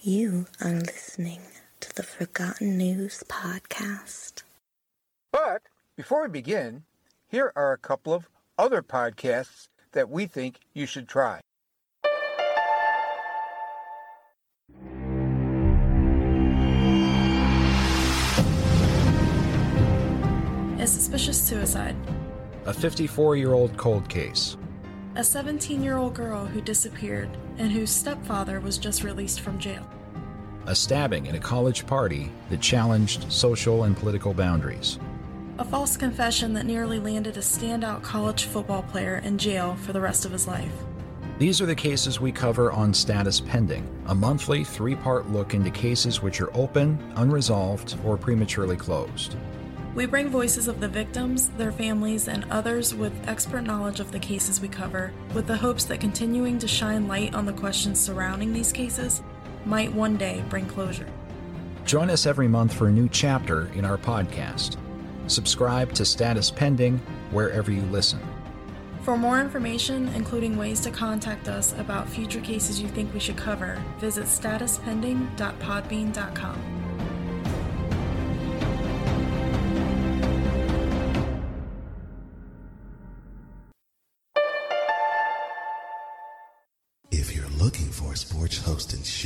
You are listening to the Forgotten News Podcast. But before we begin, here are a couple of other podcasts that we think you should try. A suspicious suicide. A 54 year old cold case. A 17 year old girl who disappeared and whose stepfather was just released from jail. A stabbing at a college party that challenged social and political boundaries. A false confession that nearly landed a standout college football player in jail for the rest of his life. These are the cases we cover on Status Pending, a monthly three part look into cases which are open, unresolved, or prematurely closed. We bring voices of the victims, their families, and others with expert knowledge of the cases we cover, with the hopes that continuing to shine light on the questions surrounding these cases might one day bring closure. Join us every month for a new chapter in our podcast. Subscribe to Status Pending wherever you listen. For more information, including ways to contact us about future cases you think we should cover, visit statuspending.podbean.com.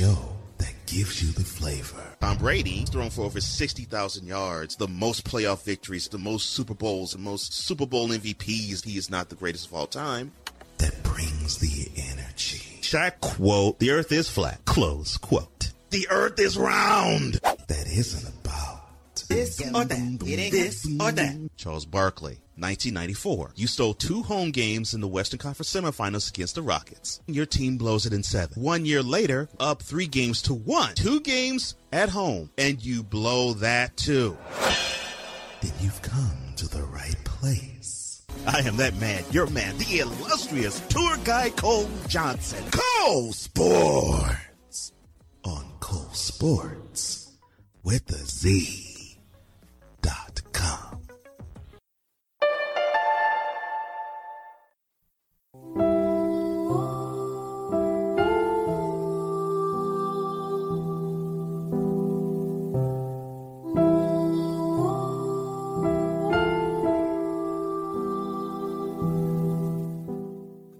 show that gives you the flavor, Tom Brady, thrown for over 60,000 yards, the most playoff victories, the most Super Bowls, the most Super Bowl MVPs. He is not the greatest of all time. that brings the energy, Shaq quote, the earth is flat. Close quote. The earth is round. that isn't about This or that. It ain't this or that. Charles Barkley, 1994. You stole two home games in the Western Conference semifinals against the Rockets. Your team blows it in seven. One year later, up three games to one. Two games at home, and you blow that too. then you've come to the right place. I am that man, your man, the illustrious tour guide Cole Johnson. Cole Sports on Cole Sports with the Z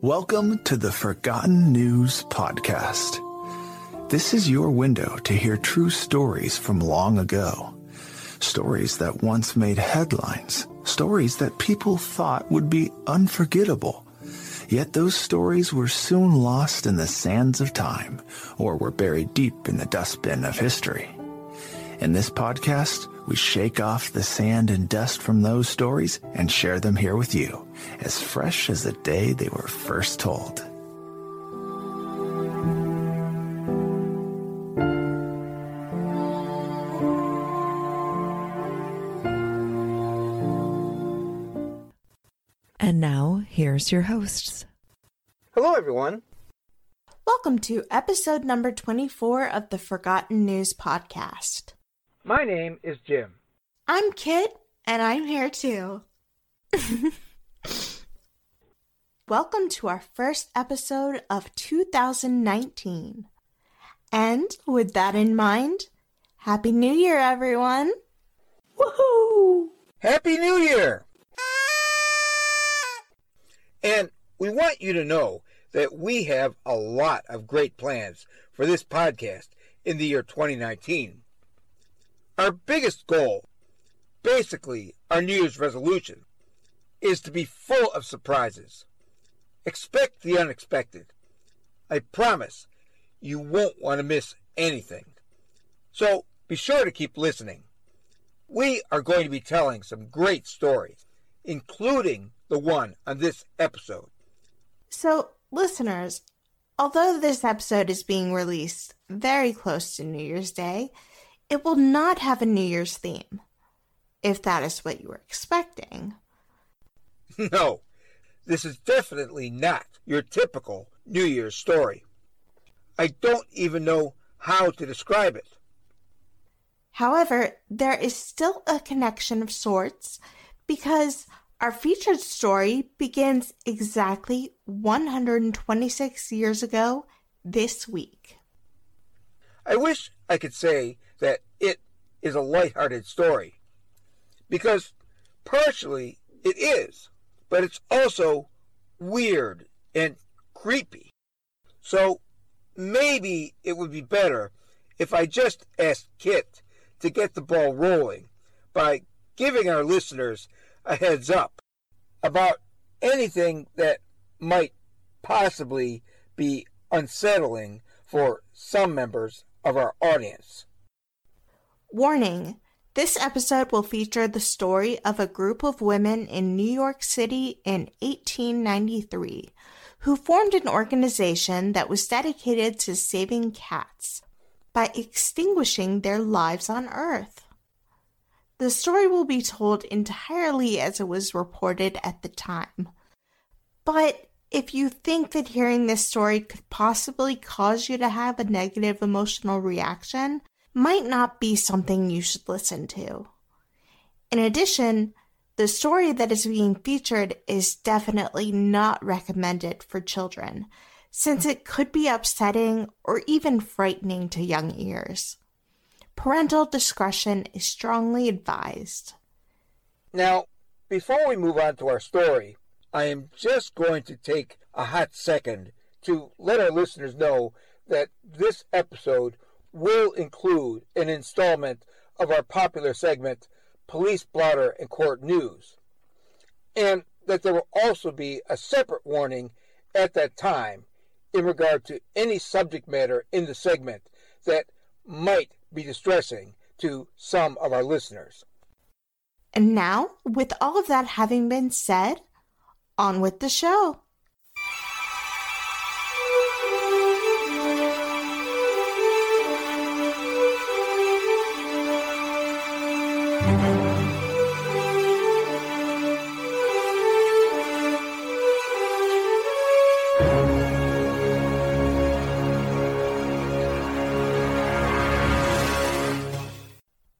Welcome to the Forgotten News Podcast. This is your window to hear true stories from long ago. Stories that once made headlines. Stories that people thought would be unforgettable. Yet those stories were soon lost in the sands of time or were buried deep in the dustbin of history. In this podcast, we shake off the sand and dust from those stories and share them here with you, as fresh as the day they were first told. And now, here's your hosts. Hello, everyone. Welcome to episode number 24 of the Forgotten News Podcast. My name is Jim. I'm Kit, and I'm here too. Welcome to our first episode of 2019. And with that in mind, Happy New Year, everyone! Woohoo! Happy New Year! And we want you to know that we have a lot of great plans for this podcast in the year 2019. Our biggest goal, basically our New Year's resolution, is to be full of surprises. Expect the unexpected. I promise you won't want to miss anything. So be sure to keep listening. We are going to be telling some great stories, including the one on this episode. So, listeners, although this episode is being released very close to New Year's Day, it will not have a New Year's theme, if that is what you were expecting. No, this is definitely not your typical New Year's story. I don't even know how to describe it. However, there is still a connection of sorts because our featured story begins exactly 126 years ago this week. I I wish I could say that it is a light-hearted story, because partially it is, but it's also weird and creepy. So maybe it would be better if I just asked Kit to get the ball rolling by giving our listeners a heads up about anything that might possibly be unsettling for some members of our audience. Warning this episode will feature the story of a group of women in New York City in 1893 who formed an organization that was dedicated to saving cats by extinguishing their lives on Earth. The story will be told entirely as it was reported at the time. But if you think that hearing this story could possibly cause you to have a negative emotional reaction, might not be something you should listen to. In addition, the story that is being featured is definitely not recommended for children, since it could be upsetting or even frightening to young ears. Parental discretion is strongly advised. Now, before we move on to our story, I am just going to take a hot second to let our listeners know that this episode will include an installment of our popular segment, Police Blotter and Court News, and that there will also be a separate warning at that time in regard to any subject matter in the segment that might be distressing to some of our listeners. And now, with all of that having been said, on with the show.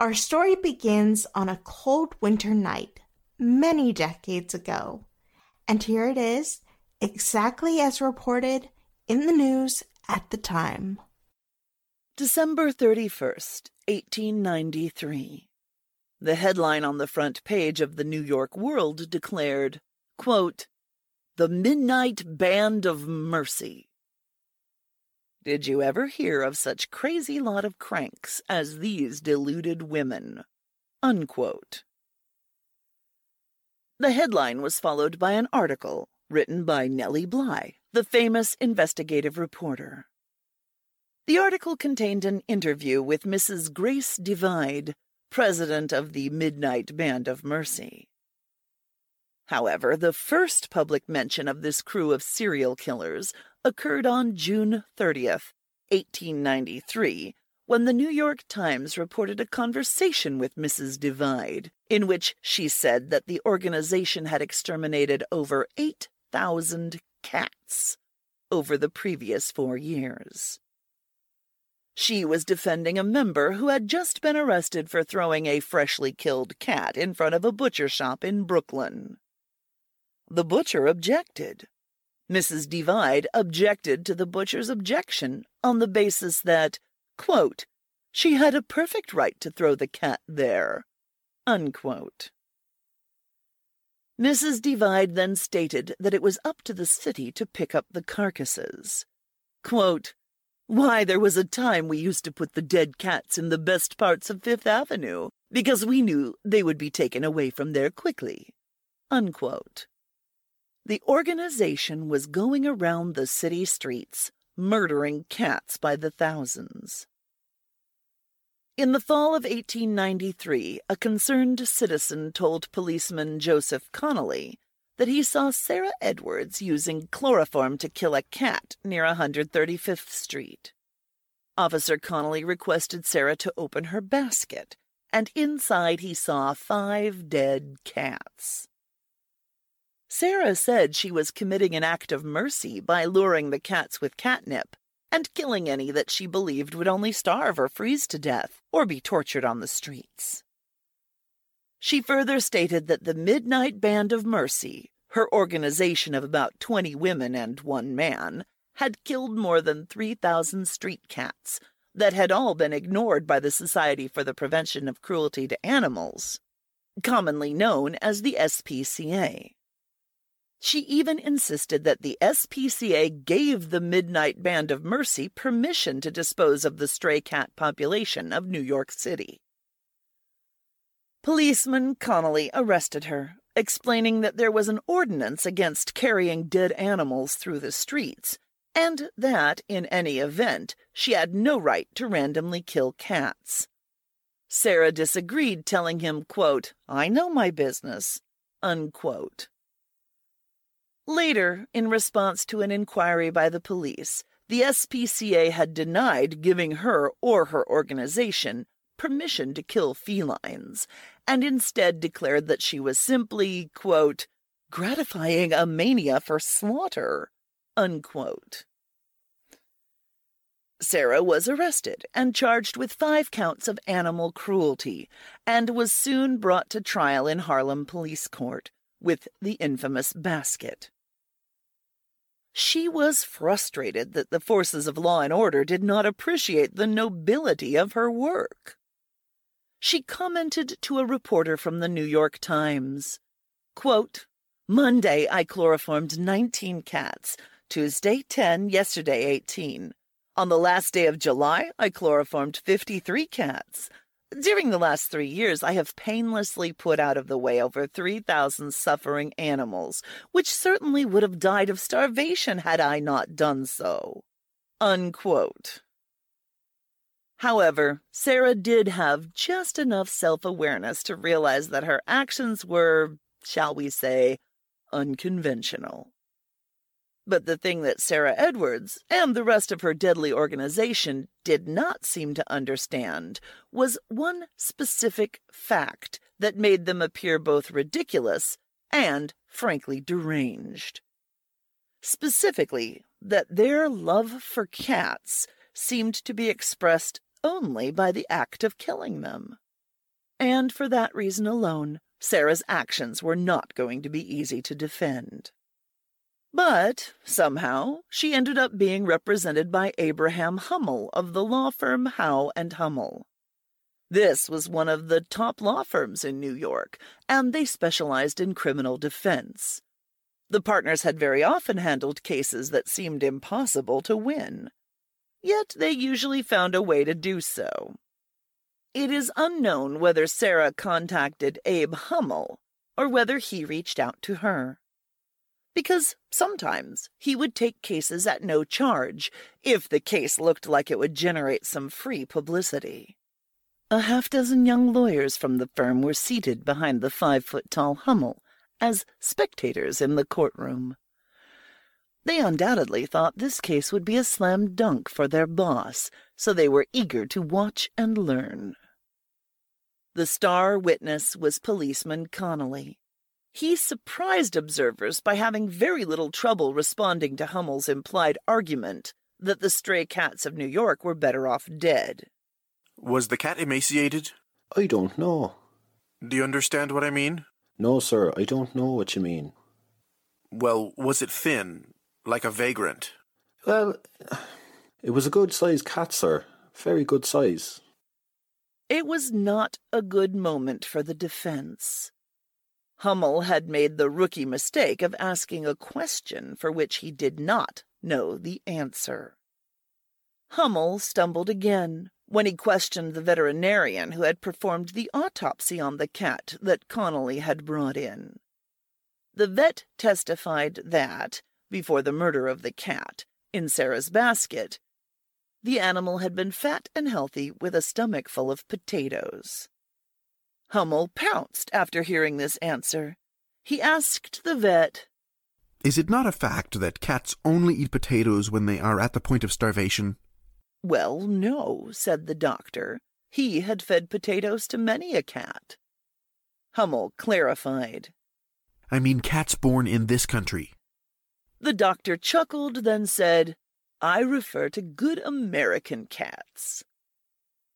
Our story begins on a cold winter night many decades ago. And here it is, exactly as reported in the news at the time. December 31st, 1893. The headline on the front page of the New York World declared, quote, The Midnight Band of Mercy. Did you ever hear of such crazy lot of cranks as these deluded women? Unquote. The headline was followed by an article written by Nellie Bly, the famous investigative reporter. The article contained an interview with Mrs. Grace Divide, president of the Midnight Band of Mercy. However, the first public mention of this crew of serial killers occurred on June 30th, 1893, when the New York Times reported a conversation with Mrs. Divide, in which she said that the organization had exterminated over 8,000 cats over the previous four years. She was defending a member who had just been arrested for throwing a freshly killed cat in front of a butcher shop in Brooklyn. The butcher objected, Mrs. Divide objected to the butcher's objection on the basis that, quote, she had a perfect right to throw the cat there, unquote. Mrs. Divide then stated that it was up to the city to pick up the carcasses. Quote, Why, there was a time we used to put the dead cats in the best parts of Fifth Avenue because we knew they would be taken away from there quickly. Unquote. The organization was going around the city streets, murdering cats by the thousands. In the fall of 1893, a concerned citizen told policeman Joseph Connolly that he saw Sarah Edwards using chloroform to kill a cat near 135th Street. Officer Connolly requested Sarah to open her basket, and inside he saw five dead cats. Sarah said she was committing an act of mercy by luring the cats with catnip and killing any that she believed would only starve or freeze to death or be tortured on the streets. She further stated that the Midnight Band of Mercy, her organization of about 20 women and one man, had killed more than 3,000 street cats that had all been ignored by the Society for the Prevention of Cruelty to Animals, commonly known as the SPCA. She even insisted that the SPCA gave the Midnight Band of Mercy permission to dispose of the stray cat population of New York City. Policeman Connolly arrested her, explaining that there was an ordinance against carrying dead animals through the streets, and that, in any event, she had no right to randomly kill cats. Sarah disagreed, telling him, quote, I know my business, unquote. Later, in response to an inquiry by the police, the SPCA had denied giving her or her organization permission to kill felines, and instead declared that she was simply, quote, gratifying a mania for slaughter, unquote. Sarah was arrested and charged with five counts of animal cruelty and was soon brought to trial in Harlem Police Court with the infamous basket. She was frustrated that the forces of law and order did not appreciate the nobility of her work. She commented to a reporter from the New York Times, quote, Monday I chloroformed 19 cats, Tuesday 10, yesterday 18. On the last day of July, I chloroformed 53 cats. During the last three years, I have painlessly put out of the way over 3,000 suffering animals, which certainly would have died of starvation had I not done so. Unquote. However, Sarah did have just enough self awareness to realize that her actions were, shall we say, unconventional. But the thing that Sarah Edwards and the rest of her deadly organization did not seem to understand was one specific fact that made them appear both ridiculous and, frankly, deranged. Specifically, that their love for cats seemed to be expressed only by the act of killing them. And for that reason alone, Sarah's actions were not going to be easy to defend. But somehow she ended up being represented by Abraham Hummel of the law firm Howe and Hummel. This was one of the top law firms in New York, and they specialized in criminal defense. The partners had very often handled cases that seemed impossible to win. Yet they usually found a way to do so. It is unknown whether Sarah contacted Abe Hummel or whether he reached out to her because sometimes he would take cases at no charge if the case looked like it would generate some free publicity. A half dozen young lawyers from the firm were seated behind the five foot tall Hummel as spectators in the courtroom. They undoubtedly thought this case would be a slam dunk for their boss, so they were eager to watch and learn. The star witness was policeman Connolly. He surprised observers by having very little trouble responding to Hummel's implied argument that the stray cats of New York were better off dead. Was the cat emaciated? I don't know. Do you understand what I mean? No, sir, I don't know what you mean. Well, was it thin, like a vagrant? Well, it was a good sized cat, sir. Very good size. It was not a good moment for the defense. Hummel had made the rookie mistake of asking a question for which he did not know the answer. Hummel stumbled again when he questioned the veterinarian who had performed the autopsy on the cat that Connolly had brought in. The vet testified that, before the murder of the cat, in Sarah's basket, the animal had been fat and healthy with a stomach full of potatoes. Hummel pounced after hearing this answer. He asked the vet, Is it not a fact that cats only eat potatoes when they are at the point of starvation? Well, no, said the doctor. He had fed potatoes to many a cat. Hummel clarified. I mean cats born in this country. The doctor chuckled, then said, I refer to good American cats.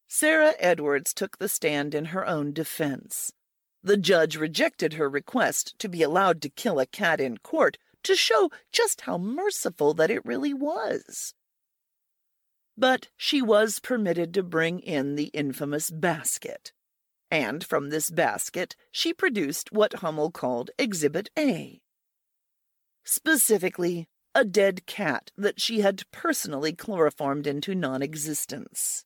Sarah Edwards took the stand in her own defense. The judge rejected her request to be allowed to kill a cat in court to show just how merciful that it really was. but she was permitted to bring in the infamous basket. And from this basket, she produced what Hummel called Exhibit A. Specifically, a dead cat that she had personally chloroformed into non existence.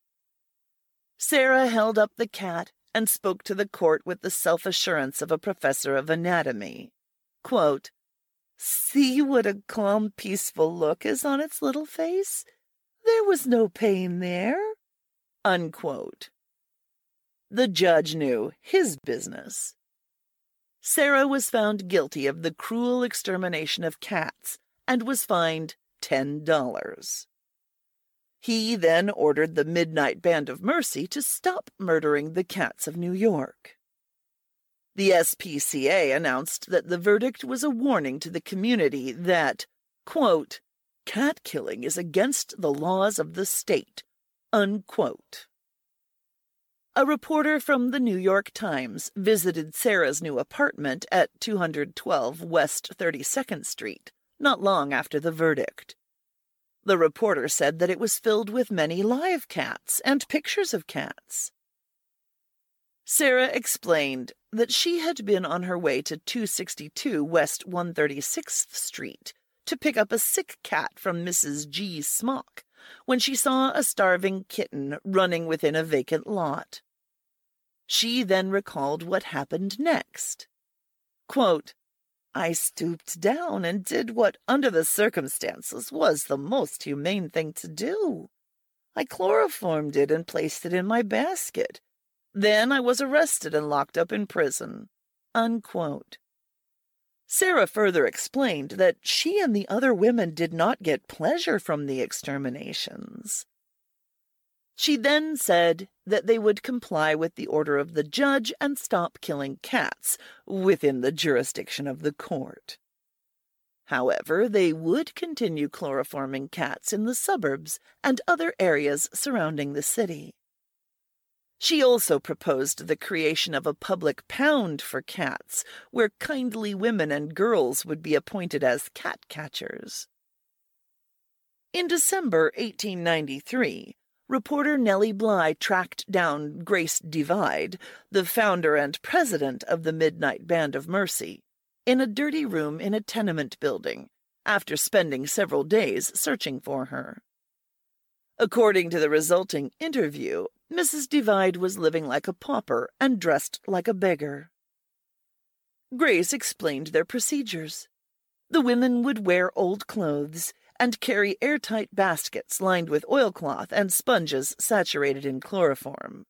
Sarah held up the cat and spoke to the court with the self assurance of a professor of anatomy. Quote, See what a calm, peaceful look is on its little face? There was no pain there. Unquote. The judge knew his business. Sarah was found guilty of the cruel extermination of cats and was fined $10. He then ordered the Midnight Band of Mercy to stop murdering the cats of New York. The SPCA announced that the verdict was a warning to the community that, quote, cat killing is against the laws of the state, unquote. A reporter from the New York Times visited Sarah's new apartment at 212 West 32nd Street not long after the verdict. The reporter said that it was filled with many live cats and pictures of cats. Sarah explained that she had been on her way to 262 West 136th Street to pick up a sick cat from Mrs. G. Smock when she saw a starving kitten running within a vacant lot. She then recalled what happened next. Quote, I stooped down and did what, under the circumstances, was the most humane thing to do. I chloroformed it and placed it in my basket. Then I was arrested and locked up in prison. Unquote. Sarah further explained that she and the other women did not get pleasure from the exterminations. She then said that they would comply with the order of the judge and stop killing cats within the jurisdiction of the court. However, they would continue chloroforming cats in the suburbs and other areas surrounding the city. She also proposed the creation of a public pound for cats, where kindly women and girls would be appointed as cat catchers. In December 1893, reporter Nellie Bly tracked down Grace Divide, the founder and president of the Midnight Band of Mercy, in a dirty room in a tenement building, after spending several days searching for her. According to the resulting interview, Mrs. Divide was living like a pauper and dressed like a beggar. Grace explained their procedures. The women would wear old clothes and carry airtight baskets lined with oilcloth and sponges saturated in chloroform.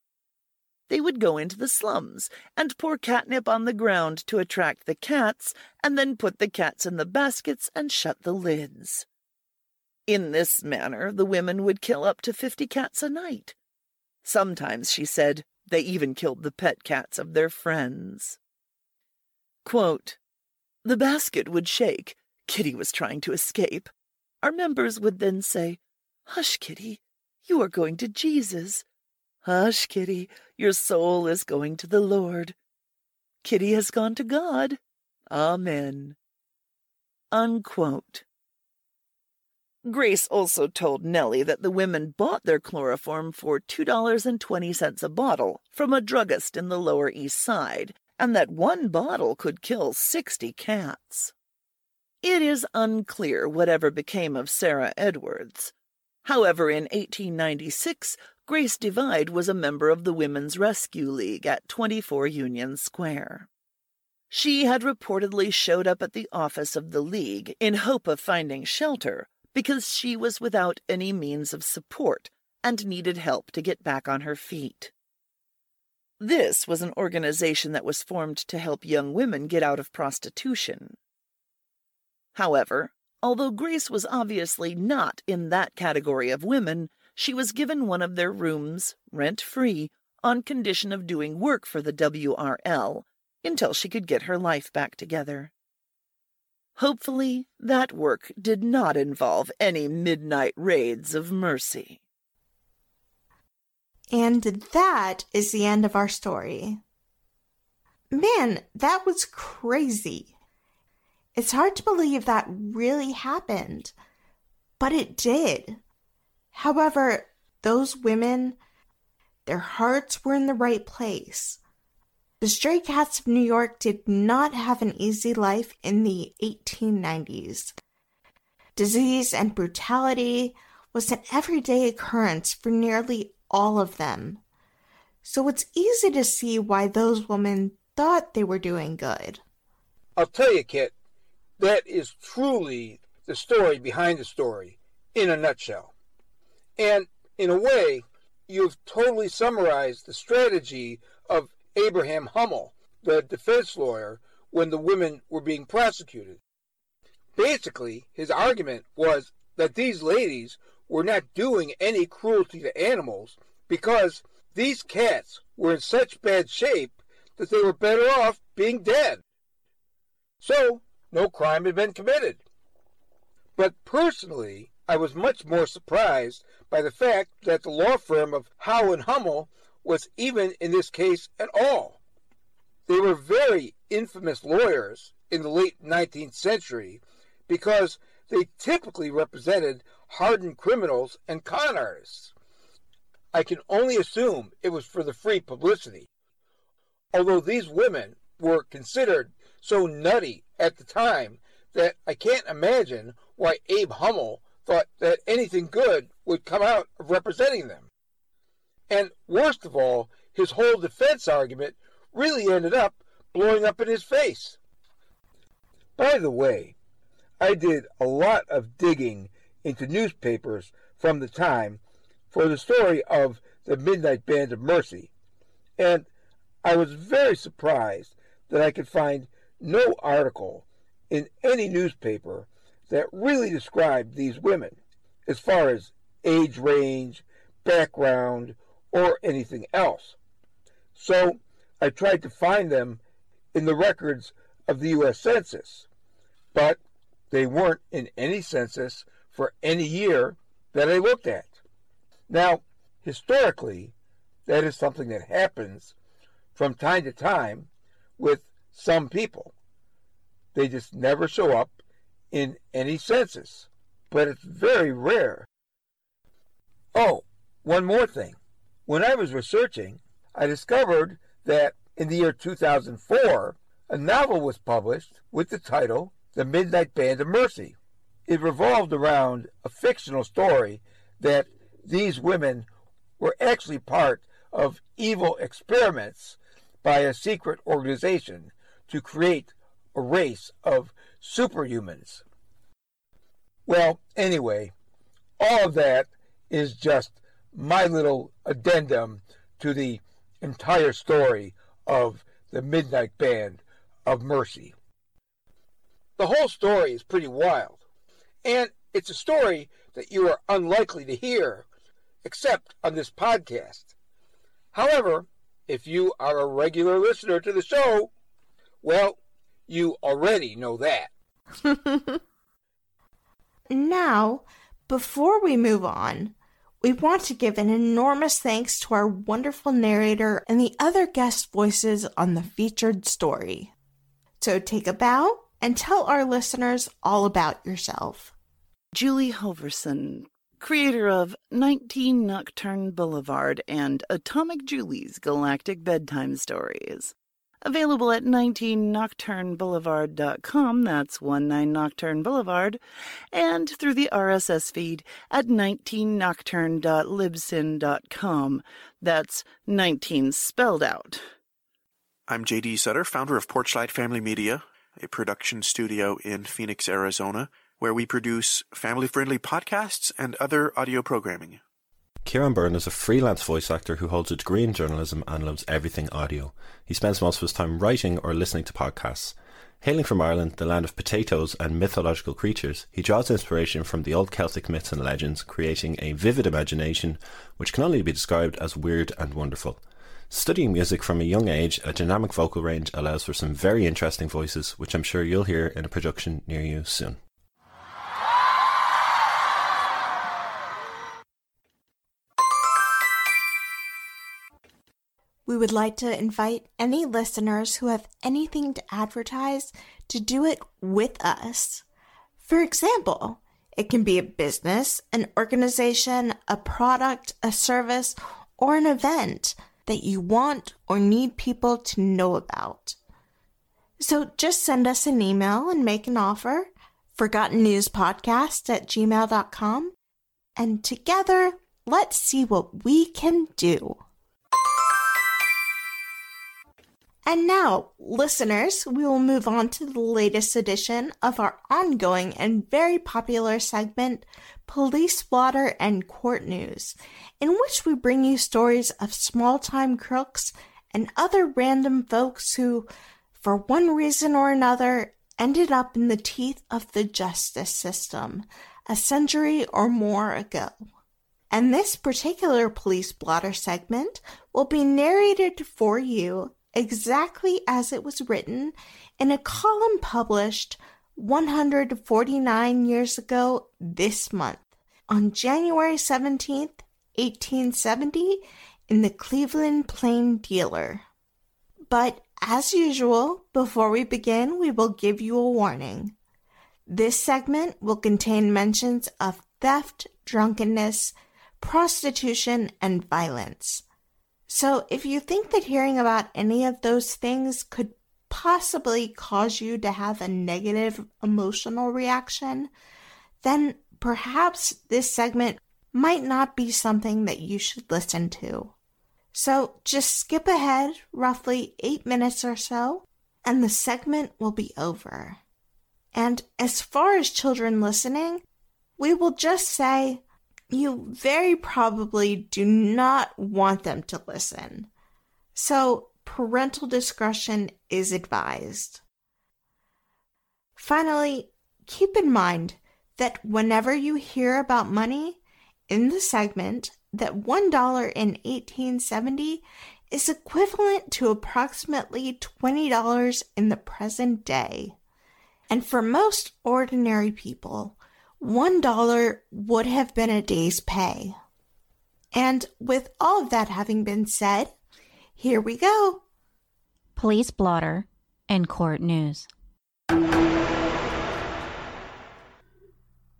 They would go into the slums and pour catnip on the ground to attract the cats, and then put the cats in the baskets and shut the lids. In this manner, the women would kill up to fifty cats a night. Sometimes, she said, they even killed the pet cats of their friends. Quote, the basket would shake. Kitty was trying to escape. Our members would then say, Hush, Kitty, you are going to Jesus. Hush, Kitty, your soul is going to the Lord. Kitty has gone to God. Amen. Unquote. Grace also told Nellie that the women bought their chloroform for $2.20 a bottle from a druggist in the Lower East Side, and that one bottle could kill 60 cats. It is unclear whatever became of Sarah Edwards. However, in 1896, Grace Divide was a member of the Women's Rescue League at 24 Union Square. She had reportedly showed up at the office of the League in hope of finding shelter because she was without any means of support and needed help to get back on her feet. This was an organization that was formed to help young women get out of prostitution. However, although Grace was obviously not in that category of women, she was given one of their rooms, rent free, on condition of doing work for the WRL until she could get her life back together. Hopefully, that work did not involve any midnight raids of mercy. And that is the end of our story. Man, that was crazy. It's hard to believe that really happened, but it did. However, those women, their hearts were in the right place. The Stray Cats of New York did not have an easy life in the 1890s. Disease and brutality was an everyday occurrence for nearly all of them. So it's easy to see why those women thought they were doing good. I'll tell you, Kit, that is truly the story behind the story in a nutshell. And in a way, you've totally summarized the strategy of Abraham Hummel, the defense lawyer, when the women were being prosecuted. Basically, his argument was that these ladies were not doing any cruelty to animals because these cats were in such bad shape that they were better off being dead. So, no crime had been committed. But personally, I was much more surprised by the fact that the law firm of Howe and Hummel was even in this case at all. They were very infamous lawyers in the late 19th century because they typically represented hardened criminals and con artists. I can only assume it was for the free publicity. Although these women were considered so nutty at the time that I can't imagine why Abe Hummel thought that anything good would come out of representing them. And worst of all, his whole defense argument really ended up blowing up in his face. By the way, I did a lot of digging into newspapers from the time for the story of the Midnight Band of Mercy, and I was very surprised that I could find no article in any newspaper that really described these women as far as age range, background, or anything else. So I tried to find them in the records of the U.S. Census, but they weren't in any census for any year that I looked at. Now, historically, that is something that happens from time to time with some people. They just never show up in any census, but it's very rare. Oh, one more thing. When I was researching, I discovered that in the year 2004, a novel was published with the title The Midnight Band of Mercy. It revolved around a fictional story that these women were actually part of evil experiments by a secret organization to create a race of superhumans. Well, anyway, all of that is just my little addendum to the entire story of the Midnight Band of Mercy. The whole story is pretty wild, and it's a story that you are unlikely to hear except on this podcast. However, if you are a regular listener to the show, well, you already know that. now, before we move on, we want to give an enormous thanks to our wonderful narrator and the other guest voices on the featured story. So take a bow and tell our listeners all about yourself. Julie Hoverson, creator of 19 Nocturne Boulevard and Atomic Julie's Galactic Bedtime Stories. Available at 19nocturneboulevard.com, that's 19 Nocturne Boulevard, and through the RSS feed at 19nocturne.libsyn.com, that's 19 spelled out. I'm JD Sutter, founder of Porchlight Family Media, a production studio in Phoenix, Arizona, where we produce family friendly podcasts and other audio programming. Kieran Byrne is a freelance voice actor who holds a degree in journalism and loves everything audio. He spends most of his time writing or listening to podcasts. Hailing from Ireland, the land of potatoes and mythological creatures, he draws inspiration from the old Celtic myths and legends, creating a vivid imagination which can only be described as weird and wonderful. Studying music from a young age, a dynamic vocal range allows for some very interesting voices, which I'm sure you'll hear in a production near you soon. We would like to invite any listeners who have anything to advertise to do it with us. For example, It can be a business, an organization, a product, a service, or an event that you want or need people to know about. So just send us an email and make an offer, forgottennewspodcast at gmail.com, and together, let's see what we can do. And now, listeners, we will move on to the latest edition of our ongoing and very popular segment, Police Blotter and Court News, in which we bring you stories of small time crooks and other random folks who, for one reason or another, ended up in the teeth of the justice system a century or more ago. And this particular police blotter segment will be narrated for you exactly as it was written in a column published 149 years ago this month on January 17th, 1870, in the Cleveland Plain Dealer. But as usual, before we begin, we will give you a warning. This segment will contain mentions of theft, drunkenness, prostitution, and violence. So if you think that hearing about any of those things could possibly cause you to have a negative emotional reaction, then perhaps this segment might not be something that you should listen to. So just skip ahead roughly eight minutes or so, and the segment will be over. And as far as children listening, we will just say you very probably do not want them to listen. So, parental discretion is advised. Finally, keep in mind that whenever you hear about money in the segment, that $1 in 1870 is equivalent to approximately $20 in the present day. And for most ordinary people, $1 would have been a day's pay. And with all of that having been said, here we go. Police blotter and court news.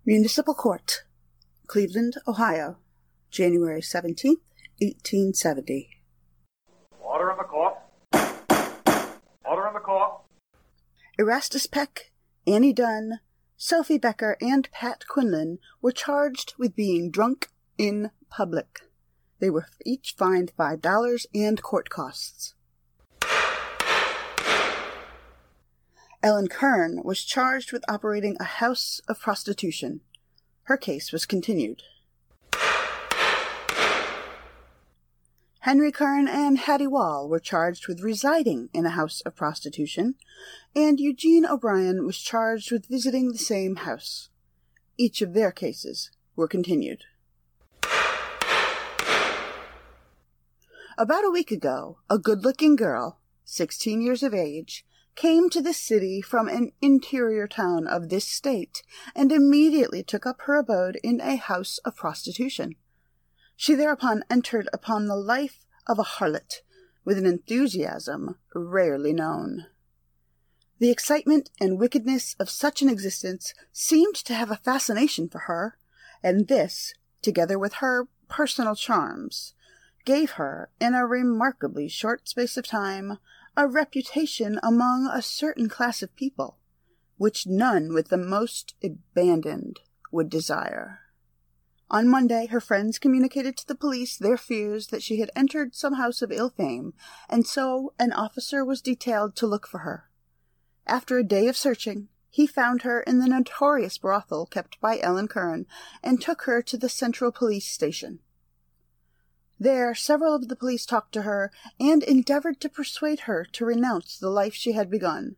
Municipal Court, Cleveland, Ohio, January 17th, 1870. Order in the court. Order in the court. Erastus Peck, Annie Dunn, Sophie Becker and Pat Quinlan were charged with being drunk in public. They were each fined $5 and court costs. Ellen Kern was charged with operating a house of prostitution. Her case was continued. Henry Kern and Hattie Wall were charged with residing in a house of prostitution, and Eugene O'Brien was charged with visiting the same house. Each of their cases were continued. About a week ago, a good looking girl, sixteen years of age, came to the city from an interior town of this state and immediately took up her abode in a house of prostitution. She thereupon entered upon the life of a harlot with an enthusiasm rarely known. The excitement and wickedness of such an existence seemed to have a fascination for her, and this, together with her personal charms, gave her, in a remarkably short space of time, a reputation among a certain class of people, which none with the most abandoned would desire. On Monday, her friends communicated to the police their fears that she had entered some house of ill fame, and so an officer was detailed to look for her. After a day of searching, he found her in the notorious brothel kept by Ellen Curran and took her to the Central Police Station. There, several of the police talked to her and endeavored to persuade her to renounce the life she had begun.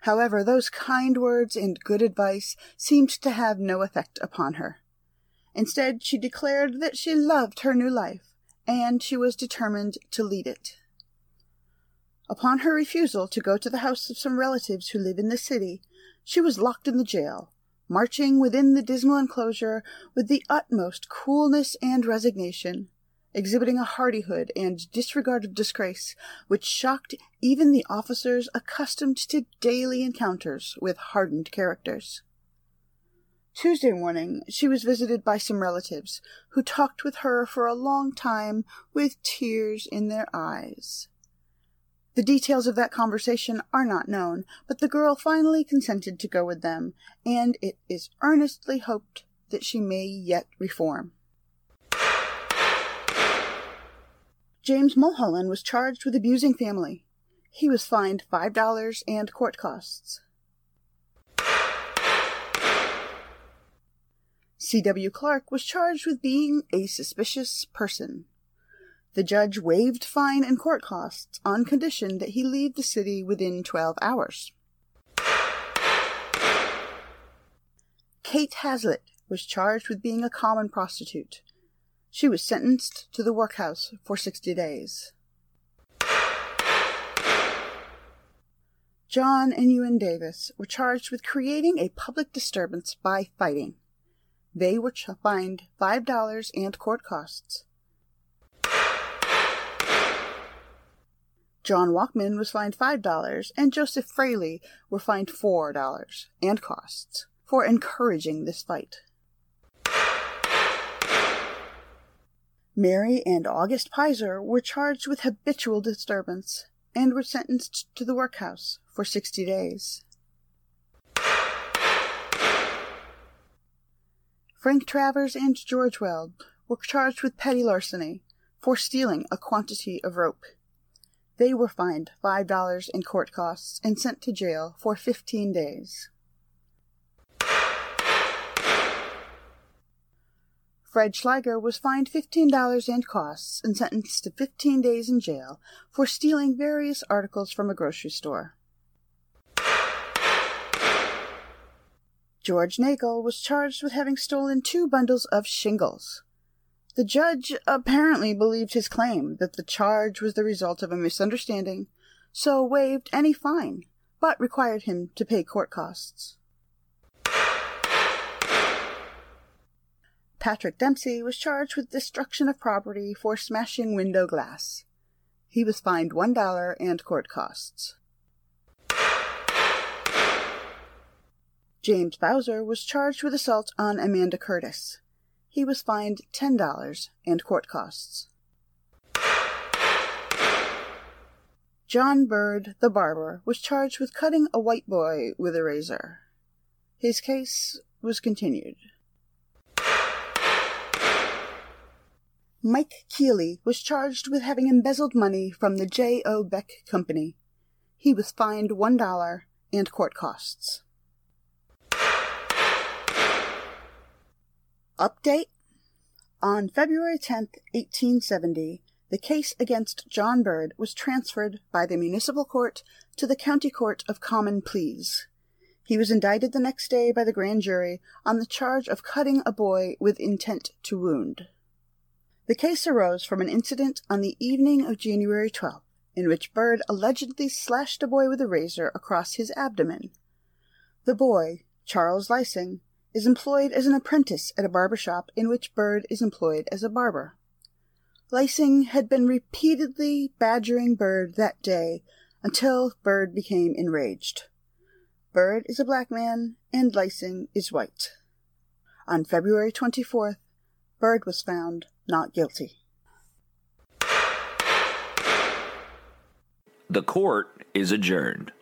However, those kind words and good advice seemed to have no effect upon her. Instead, she declared that she loved her new life, and she was determined to lead it. Upon her refusal to go to the house of some relatives who live in the city, she was locked in the jail, marching within the dismal enclosure with the utmost coolness and resignation, exhibiting a hardihood and disregard of disgrace which shocked even the officers accustomed to daily encounters with hardened characters. Tuesday morning, she was visited by some relatives who talked with her for a long time with tears in their eyes. The details of that conversation are not known, but the girl finally consented to go with them, and it is earnestly hoped that she may yet reform. James Mulholland was charged with abusing family. He was fined $5 and court costs. C.W. Clark was charged with being a suspicious person. The judge waived fine and court costs on condition that he leave the city within 12 hours. Kate Hazlitt was charged with being a common prostitute. She was sentenced to the workhouse for 60 days. John and Ewan Davis were charged with creating a public disturbance by fighting. They were fined $5 and court costs. John Walkman was fined $5 and Joseph Fraley were fined $4 and costs for encouraging this fight. Mary and August Pizer were charged with habitual disturbance and were sentenced to the workhouse for 60 days. Frank Travers and George Weld were charged with petty larceny for stealing a quantity of rope. They were fined $5 in court costs and sent to jail for 15 days. Fred Schleiger was fined $15 and costs and sentenced to 15 days in jail for stealing various articles from a grocery store. George Nagel was charged with having stolen two bundles of shingles. The judge apparently believed his claim that the charge was the result of a misunderstanding, so waived any fine, but required him to pay court costs. Patrick Dempsey was charged with destruction of property for smashing window glass. He was fined $1 and court costs. James Bowser was charged with assault on Amanda Curtis. He was fined $10 and court costs. John Bird, the barber, was charged with cutting a white boy with a razor. His case was continued. Mike Keeley was charged with having embezzled money from the J. O. Beck Company. He was fined $1 and court costs. Update On February 10, 1870, the case against John Bird was transferred by the municipal court to the county court of common pleas. He was indicted the next day by the grand jury on the charge of cutting a boy with intent to wound. The case arose from an incident on the evening of January 12th, in which Bird allegedly slashed a boy with a razor across his abdomen. The boy, Charles Lysing, is employed as an apprentice at a barber shop in which Bird is employed as a barber. Lysing had been repeatedly badgering Bird that day until Bird became enraged. Bird is a black man and Lysing is white. On February 24th, Bird was found not guilty. The court is adjourned.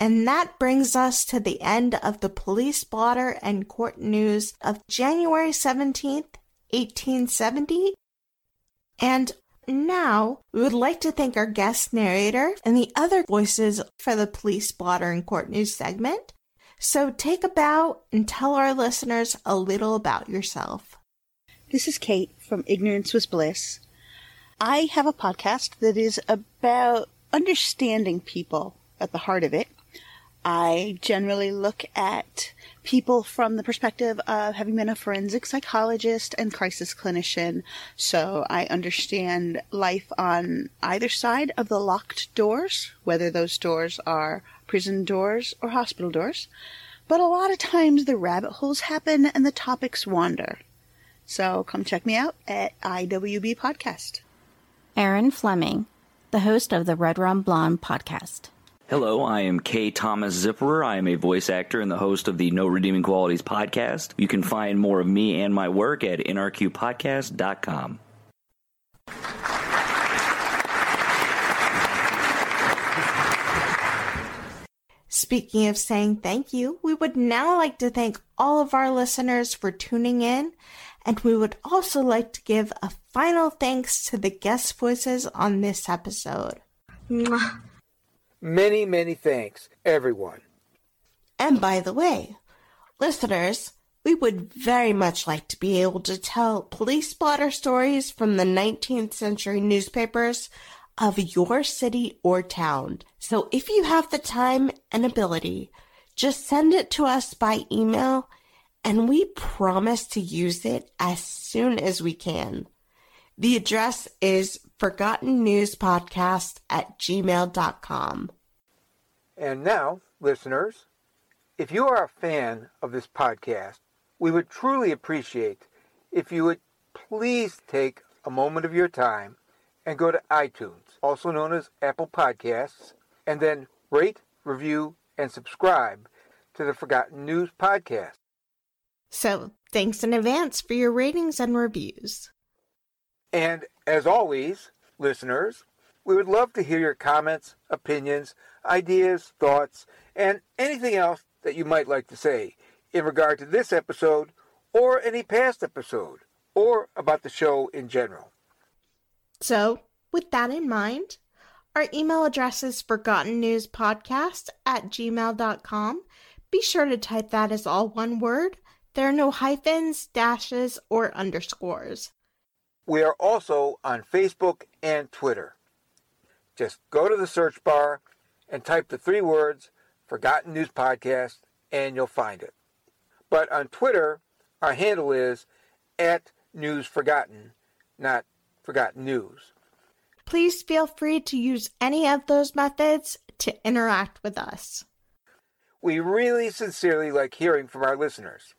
And that brings us to the end of the police blotter and court news of January 17th, 1870. And now we would like to thank our guest narrator and the other voices for the police blotter and court news segment. So take a bow and tell our listeners a little about yourself. This is Kate from Ignorance Was Bliss. I have a podcast that is about understanding people at the heart of it. I generally look at people from the perspective of having been a forensic psychologist and crisis clinician, so I understand life on either side of the locked doors, whether those doors are prison doors or hospital doors. But a lot of times the rabbit holes happen and the topics wander. So come check me out at IWB Podcast. Aaron Fleming, the host of the Red Rum Blonde podcast. Hello, I am K. Thomas Zipperer. I am a voice actor and the host of the No Redeeming Qualities podcast. You can find more of me and my work at nrqpodcast.com. Speaking of saying thank you, we would now like to thank all of our listeners for tuning in, and we would also like to give a final thanks to the guest voices on this episode. Mwah. Many, many thanks, everyone. And by the way, listeners, we would very much like to be able to tell police blotter stories from the 19th century newspapers of your city or town. So if you have the time and ability, just send it to us by email and we promise to use it as soon as we can. The address is forgotten news podcast at gmail.com. And now, listeners, if you are a fan of this podcast, we would truly appreciate if you would please take a moment of your time and go to iTunes, also known as Apple Podcasts, and then rate, review, and subscribe to the Forgotten News Podcast. So, thanks in advance for your ratings and reviews. And as always, listeners, we would love to hear your comments, opinions, ideas, thoughts, and anything else that you might like to say in regard to this episode or any past episode or about the show in general. So, with that in mind, our email address is forgottennewspodcast at gmail.com. Be sure to type that as all one word. There are no hyphens, dashes, or underscores. We are also on Facebook and Twitter. Just go to the search bar and type the three words Forgotten News Podcast and you'll find it. But on Twitter, our handle is at News Forgotten, not Forgotten News. Please feel free to use any of those methods to interact with us. We really sincerely like hearing from our listeners.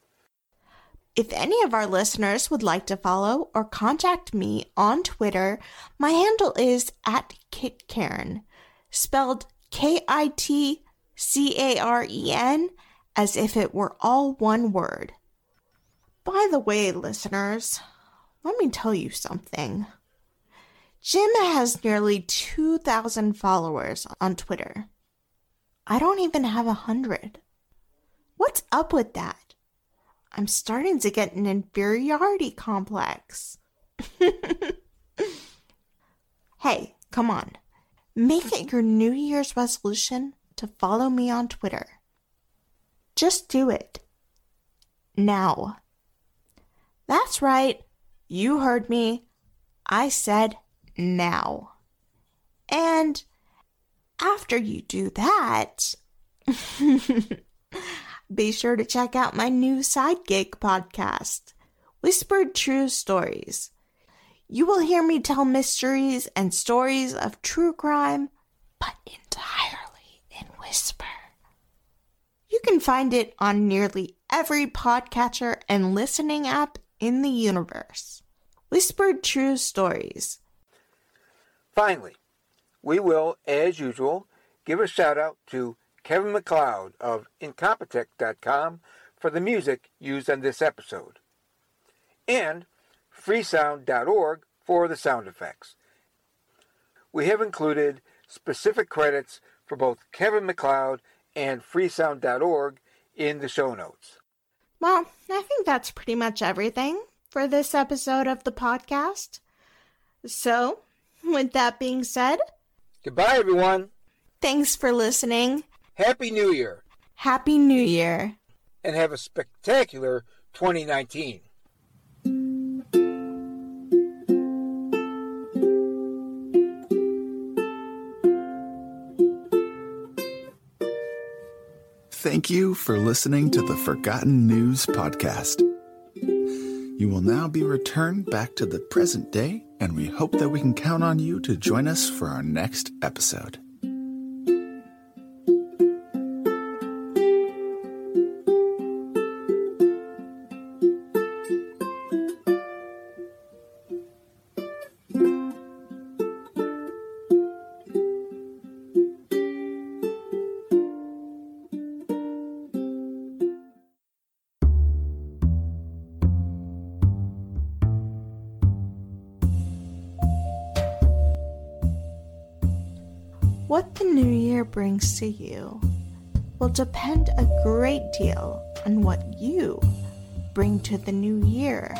If any of our listeners would like to follow or contact me on Twitter, my handle is at KitCaren, spelled K I T C A R E N, as if it were all one word. By the way, listeners, let me tell you something. Jim has nearly 2,000 followers on Twitter. I don't even have a hundred. What's up with that? I'm starting to get an inferiority complex. hey, come on. Make it your New Year's resolution to follow me on Twitter. Just do it. Now. That's right. You heard me. I said now. And after you do that, be sure to check out my new side gig podcast, Whispered True Stories. You will hear me tell mysteries and stories of true crime, but entirely in whisper. You can find it on nearly every podcatcher and listening app in the universe. Whispered True Stories. Finally, we will, as usual, give a shout out to Kevin MacLeod of Incompetech.com for the music used on this episode, and freesound.org for the sound effects. We have included specific credits for both Kevin MacLeod and freesound.org in the show notes. Well, I think that's pretty much everything for this episode of the podcast. So, with that being said, goodbye, everyone. Thanks for listening. Happy New Year. Happy New Year. And have a spectacular 2019. Thank you for listening to the Forgotten News Podcast. You will now be returned back to the present day, and we hope that we can count on you to join us for our next episode. You will depend a great deal on what you bring to the new year.